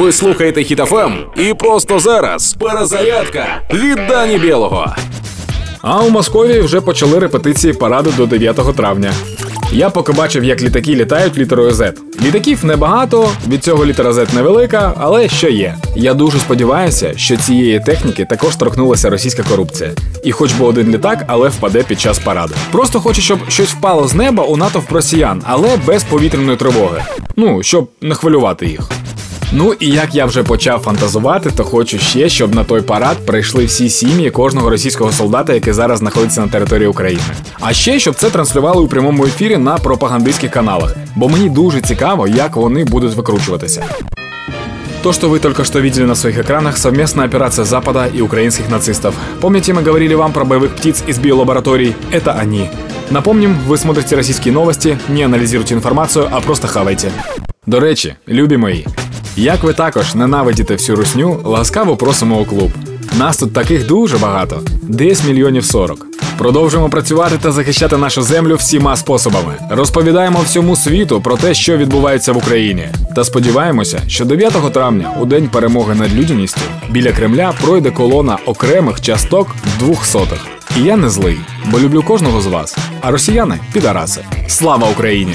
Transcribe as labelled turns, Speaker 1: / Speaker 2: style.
Speaker 1: Ви слухаєте Хітофем і просто зараз перезарядка від Дані Білого.
Speaker 2: А у Московії вже почали репетиції параду до 9 травня. Я поки бачив, як літаки літають літерою Z. Літаків небагато, від цього літера Z невелика, але що є. Я дуже сподіваюся, що цієї техніки також торкнулася російська корупція. І хоч би один літак, але впаде під час параду. Просто хочу, щоб щось впало з неба у натовп росіян, але без повітряної тривоги. Ну, щоб не хвилювати їх. Ну і як я вже почав фантазувати, то хочу ще, щоб на той парад прийшли всі сім'ї кожного російського солдата, який зараз знаходиться на території України. А ще щоб це транслювали у прямому ефірі на пропагандистських каналах, бо мені дуже цікаво, як вони будуть викручуватися. То, что вы только что видели на своих экранах, совместная операция Запада и украинских нацистов. Помните, мы говорили вам про боевых птиц из биолабораторий? Это они. Напомним, вы смотрите российские новости, не анализируйте информацию, а просто хавайте. До речі, любі мої, як ви також ненавидіте всю русню, ласкаво просимо у клуб. Нас тут таких дуже багато, десь мільйонів сорок. Продовжуємо працювати та захищати нашу землю всіма способами. Розповідаємо всьому світу про те, що відбувається в Україні. Та сподіваємося, що 9 травня, у день перемоги над людяністю, біля Кремля пройде колона окремих часток двохсотих. І я не злий, бо люблю кожного з вас. А росіяни підараси. Слава Україні!